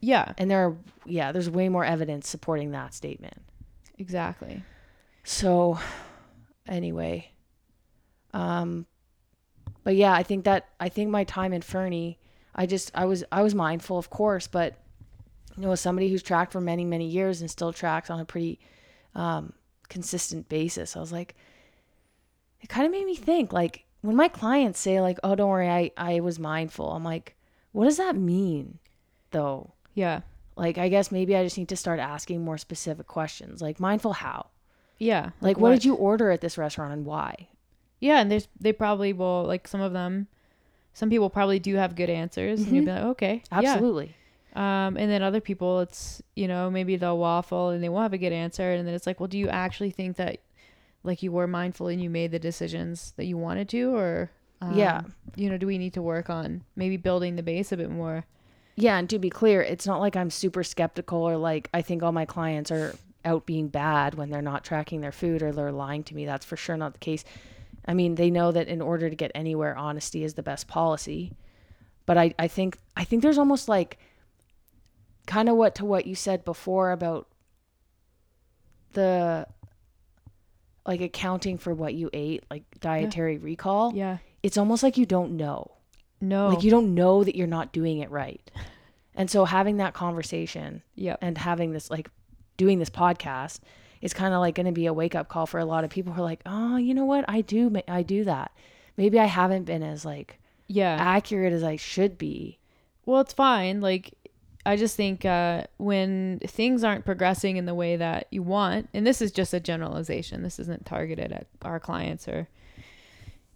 Yeah. and there are yeah there's way more evidence supporting that statement Exactly. So anyway, um but yeah, I think that I think my time in Fernie, I just I was I was mindful of course, but you know, as somebody who's tracked for many many years and still tracks on a pretty um consistent basis, I was like it kind of made me think like when my clients say like, "Oh, don't worry, I I was mindful." I'm like, "What does that mean?" though? Yeah. Like I guess maybe I just need to start asking more specific questions. Like mindful how? Yeah. Like, what, did you order at this restaurant and why? Yeah, and there's they probably will like some of them. Some people probably do have good answers, and you'll be like, okay, yeah. Absolutely. Um, and then other people, it's you know maybe they'll waffle and they won't have a good answer, and then it's like, well, do you actually think that like you were mindful and you made the decisions that you wanted to, or um, Yeah. you know, do we need to work on maybe building the base a bit more? Yeah, and to be clear, it's not like I'm super skeptical or like I think all my clients are out being bad when they're not tracking their food or they're lying to me. That's for sure not the case. I mean, they know that in order to get anywhere, honesty is the best policy. But I, I think I think there's almost like kind of what to what you said before about the like accounting for what you ate, like dietary recall. Yeah. It's almost like you don't know. No. Like you don't know that you're not doing it right. And so having that conversation Yep. and having this like doing this podcast is kind of like going to be a wake up call for a lot of people who are like, "Oh, you know what? I do I do that. Maybe I haven't been as like Yeah. accurate as I should be." Well, it's fine. Like, I just think uh, when things aren't progressing in the way that you want, and this is just a generalization, this isn't targeted at our clients or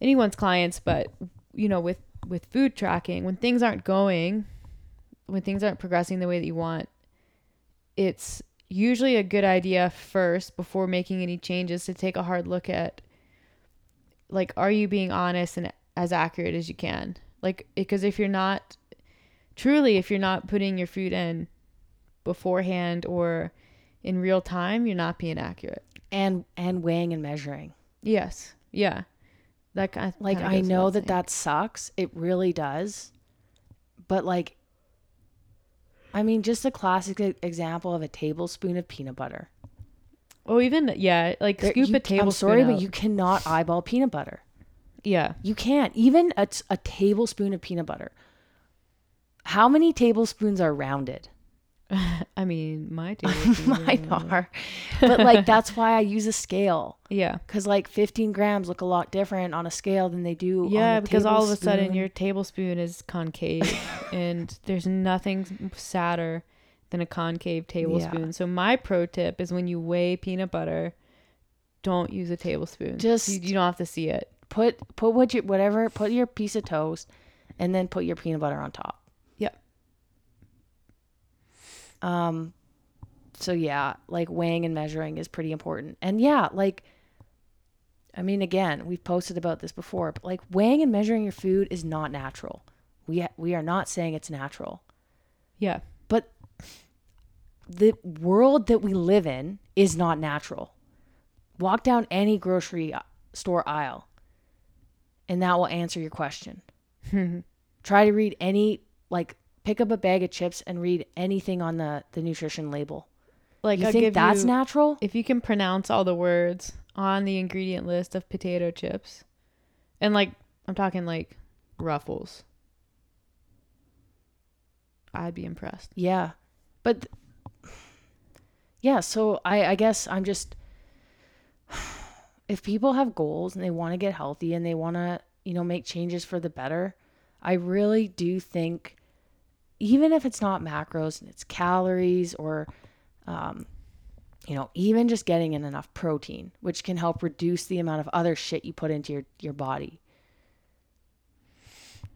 anyone's clients, but you know, with with food tracking, when things aren't going, when things aren't progressing the way that you want, it's usually a good idea first before making any changes to take a hard look at like are you being honest and as accurate as you can like because if you're not truly if you're not putting your food in beforehand or in real time you're not being accurate And and weighing and measuring. yes yeah that kind Like kinda I know that that sucks. It really does. But like I mean, just a classic example of a tablespoon of peanut butter. oh even yeah like There- scoop you- a tablespoon I'm sorry, but you cannot eyeball peanut butter. yeah You can't. Even a, a tablespoon of peanut butter. How many tablespoons are rounded? i mean my tablespoon Mine are. But like that's why I use a scale. yeah. Because like 15 grams look a lot different on a scale than they do on yeah because all of a sudden your tablespoon is concave and there's nothing sadder than a concave tablespoon. So my pro tip is when you weigh peanut butter don't use a tablespoon. Just- you, you don't have to see it. put put what you whatever put your piece of toast and then put your peanut butter on top. Yep. Um so yeah, like weighing and measuring is pretty important. And yeah, like I mean again, we've posted about this before, but like weighing and measuring your food is not natural. We ha- we are not saying it's natural. yeah But the world that we live in is not natural. Walk down any grocery store aisle, and that will answer your question. Try to read any like pick up a bag of chips and read anything on the the nutrition label. Like you I'll think that's you, natural? if you can pronounce all the words on the ingredient list of potato chips, and like I'm talking like ruffles, I'd be impressed. Yeah. But yeah, so I I guess I'm just if people have goals and they want to get healthy and they want to, you know, make changes for the better, I really do think even if it's not macros and it's calories or um you know, even just getting in enough protein, which can help reduce the amount of other shit you put into your your body.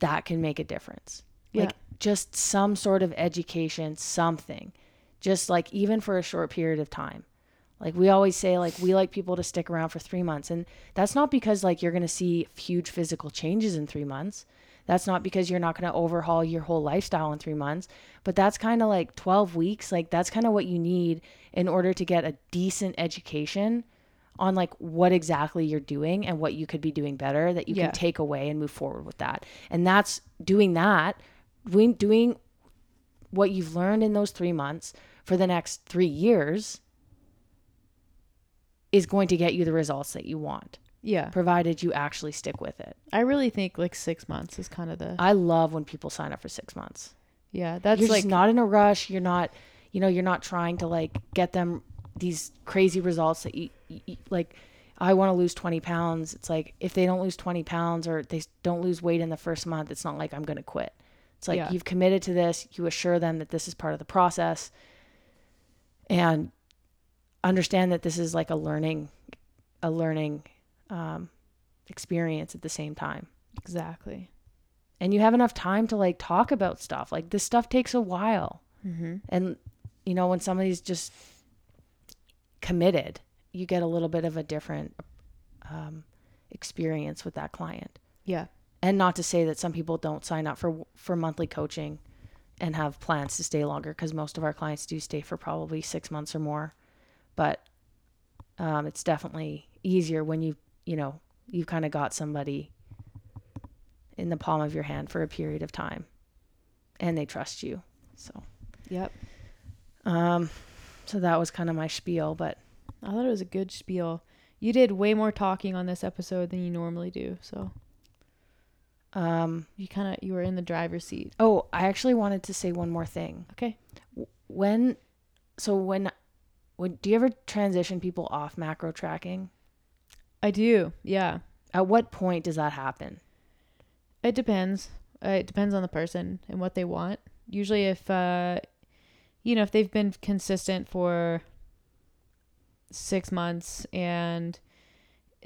That can make a difference. Yeah. Like just some sort of education, something. Just like even for a short period of time. Like we always say like we like people to stick around for 3 months and that's not because like you're going to see huge physical changes in 3 months. That's not because you're not going to overhaul your whole lifestyle in 3 months, but that's kind of like 12 weeks, like that's kind of what you need in order to get a decent education on like what exactly you're doing and what you could be doing better that you Yeah. can take away and move forward with that. And that's doing that, doing doing what you've learned in those 3 months for the next 3 years is going to get you the results that you want, Yeah, provided you actually stick with it. I really think like six months is kind of the I love when people sign up for 6 months. yeah. That's you're like just not in a rush. You're not, you know, you're not trying to like get them these crazy results that you, you you- like. I want to lose 20 pounds. It's like if they don't lose 20 pounds or they don't lose weight in the first month, it's not like I'm going to quit. It's like Yeah. you've committed to this. You assure them that this is part of the process and understand that this is like a learning, a learning um, experience at the same time exactly. and you have enough time to like talk about stuff. Like this stuff takes a while. Mm-hmm. And you know, when somebody's just committed, you get a little bit of a different um, experience with that client. Yeah, And not to say that some people don't sign up for for monthly coaching and have plans to stay longer because most of our clients do stay for probably six months or more. But um, it's definitely easier when you you know you've kind of got somebody in the palm of your hand for a period of time, and they trust you. So yep. um, so that was kind of my spiel, but I thought it was a good spiel. You did way more talking on this episode than you normally do, so um, you kind of you were in the driver's seat. oh, I actually wanted to say one more thing. Okay. When, so when, when do you ever transition people off macro tracking? I do. Yeah. At what point does that happen? It depends. Uh, it depends on the person and what they want. Usually, if uh, you know, if they've been consistent for six months and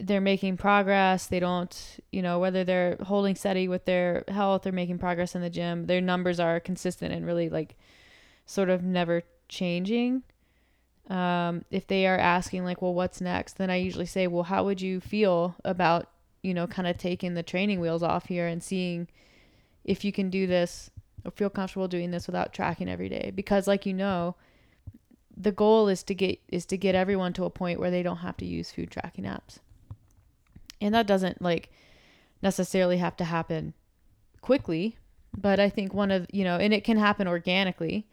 they're making progress, they don't, you know, whether they're holding steady with their health or making progress in the gym, their numbers are consistent and really like sort of never changing. Um, if they are asking like, well, what's next? Then I usually say, well, how would you feel about you know, kind of taking the training wheels off here and seeing if you can do this or feel comfortable doing this without tracking every day. Because like you know, the goal is to get is to get everyone to a point where they don't have to use food tracking apps. And that doesn't like necessarily have to happen quickly, but I think one of, you know, and it can happen organically.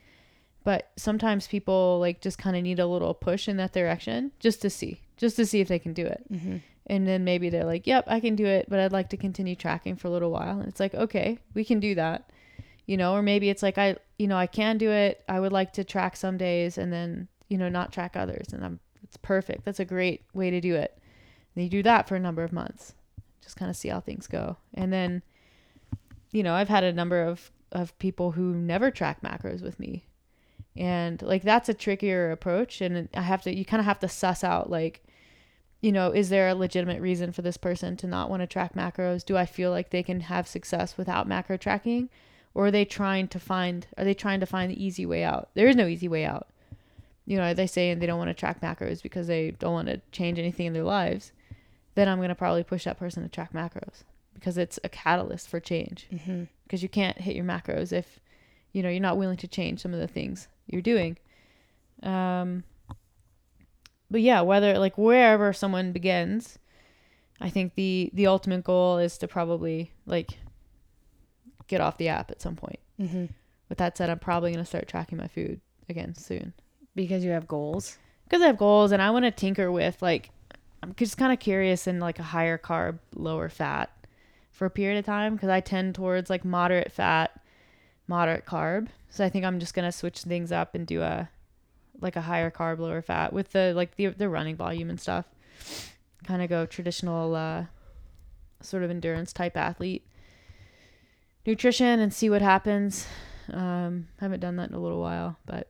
But sometimes people like just kind of need a little push in that direction just to see, just to see if they can do it. Mm-hmm. and then maybe they're like yep i can do it but i'd like to continue tracking for a little while. And it's like okay we can do that. You know or maybe it's like i you know i can do it. I would like to track some days and then you know not track others. And i'm it's perfect. That's a great way to do it. And you do that for a number of months. Just kind of see how things go. And then you know i've had a number of of people who never track macros with me and like that's a trickier approach and i have to you kind of have to suss out like you know, is there a legitimate reason for this person to not want to track macros? Do I feel like they can have success without macro tracking? Or are they trying to find are they trying to find the easy way out? There is no easy way out. You know, they saying they don't want to track macros because they don't want to change anything in their lives? Then I'm gonna probably push that person to track macros because it's a catalyst for change. Mm-hmm. Because you can't hit your macros if you know you're not willing to change some of the things you're doing. Um, but yeah, whether like wherever someone begins, I think the the ultimate goal is to probably like get off the app at some point. Mm-hmm. With that said, I'm probably gonna start tracking my food again soon Because you have goals. because I have goals and I want to tinker with like I'm just kind of curious in like a higher carb, lower fat for a period of time because I tend towards like moderate fat, moderate carb. So I think I'm just gonna switch things up and do a like a higher carb, lower fat with the like the the running volume and stuff. Kind of go traditional uh, sort of endurance type athlete nutrition and see what happens. Um, haven't done that in a little while, but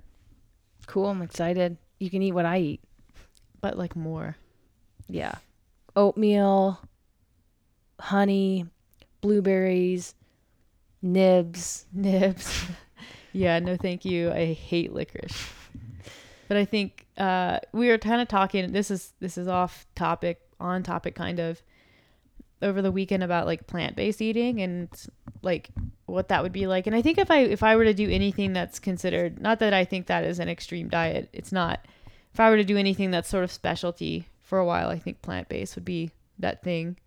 Cool. I'm excited. You can eat what I eat. but like more. Yeah. Oatmeal, honey, blueberries, nibs. Nibs. yeah, no thank you. I hate licorice. But I think uh, we were kind of talking this is this is off topic, on topic kind of over the weekend about like plant-based eating and like what that would be like. And I think if I if I were to do anything that's considered not that I think that is an extreme diet, it's not. If I were to do anything that's sort of specialty for a while, I think plant-based would be that thing.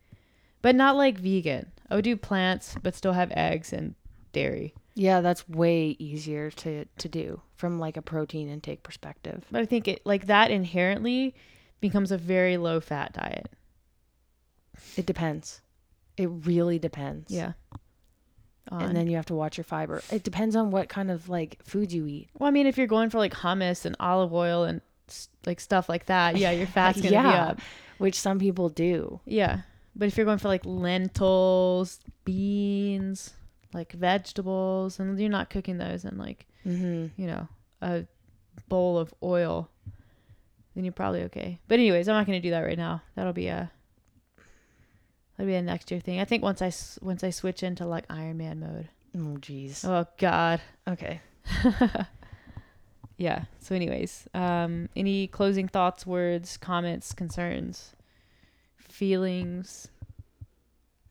But not like vegan. I would do plants but still have eggs and dairy. Yeah, that's way easier to to do from like a protein intake perspective. But I think it like that inherently becomes a very low fat diet. It depends. It really depends. Yeah. On- And then you have to watch your fiber. It depends on what kind of like food you eat. well, I mean, if you're going for like hummus and olive oil and like stuff like that, yeah, your uh, fat's gonna be up. Which some people do. Yeah. But if you're going for like lentils, beans, like vegetables, and you're not cooking those in like, Mm-hmm. you know, a bowl of oil, then you're probably okay. But anyways, I'm not gonna do that right now. That'll be a that'll be a next year thing. I think once I once I switch into like Iron Man mode. Oh, jeez. Oh God. Okay. yeah. So, anyways, um, any closing thoughts, words, comments, concerns, feelings?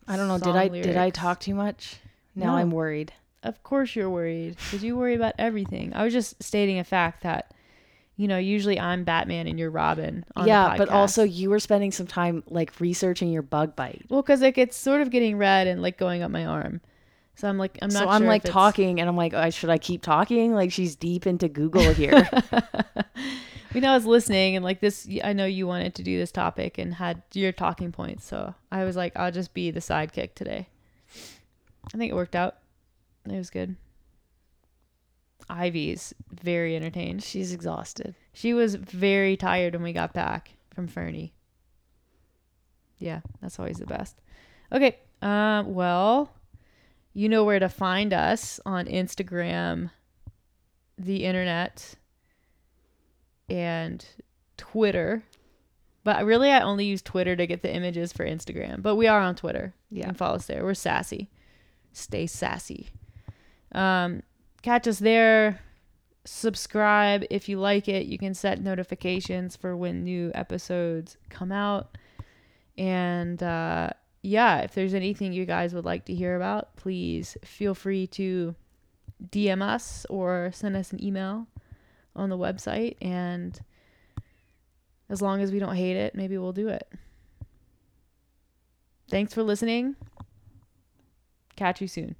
I don't know. Did I did I talk too much? Now No. I'm worried. Of course, you're worried because you worry about everything. I was just stating a fact that, you know, usually I'm Batman and you're Robin. On the yeah, but also you were spending some time like researching your bug bite. well, because like it's sort of getting red and like going up my arm. So I'm like, I'm not. so I'm like talking, and I'm like, oh, should I keep talking? Like she's deep into Google here. know, I was listening and like this, I know you wanted to do this topic and had your talking points. So I was like, I'll just be the sidekick today. I think it worked out. It was good. Ivy's very entertained. she's exhausted. She was very tired when we got back from Fernie. Yeah, that's always the best. Okay. Um, well, you know where to find us on Instagram, the internet, and Twitter. But really, I only use Twitter to get the images for Instagram. But we are on Twitter. You Yeah. can follow us there. We're sassy. Stay sassy. Um, catch us there subscribe if you like it you can set notifications for when new episodes come out and uh, yeah if there's anything you guys would like to hear about please feel free to dm us or send us an email on the website and as long as we don't hate it maybe we'll do it. Thanks for listening. Catch you soon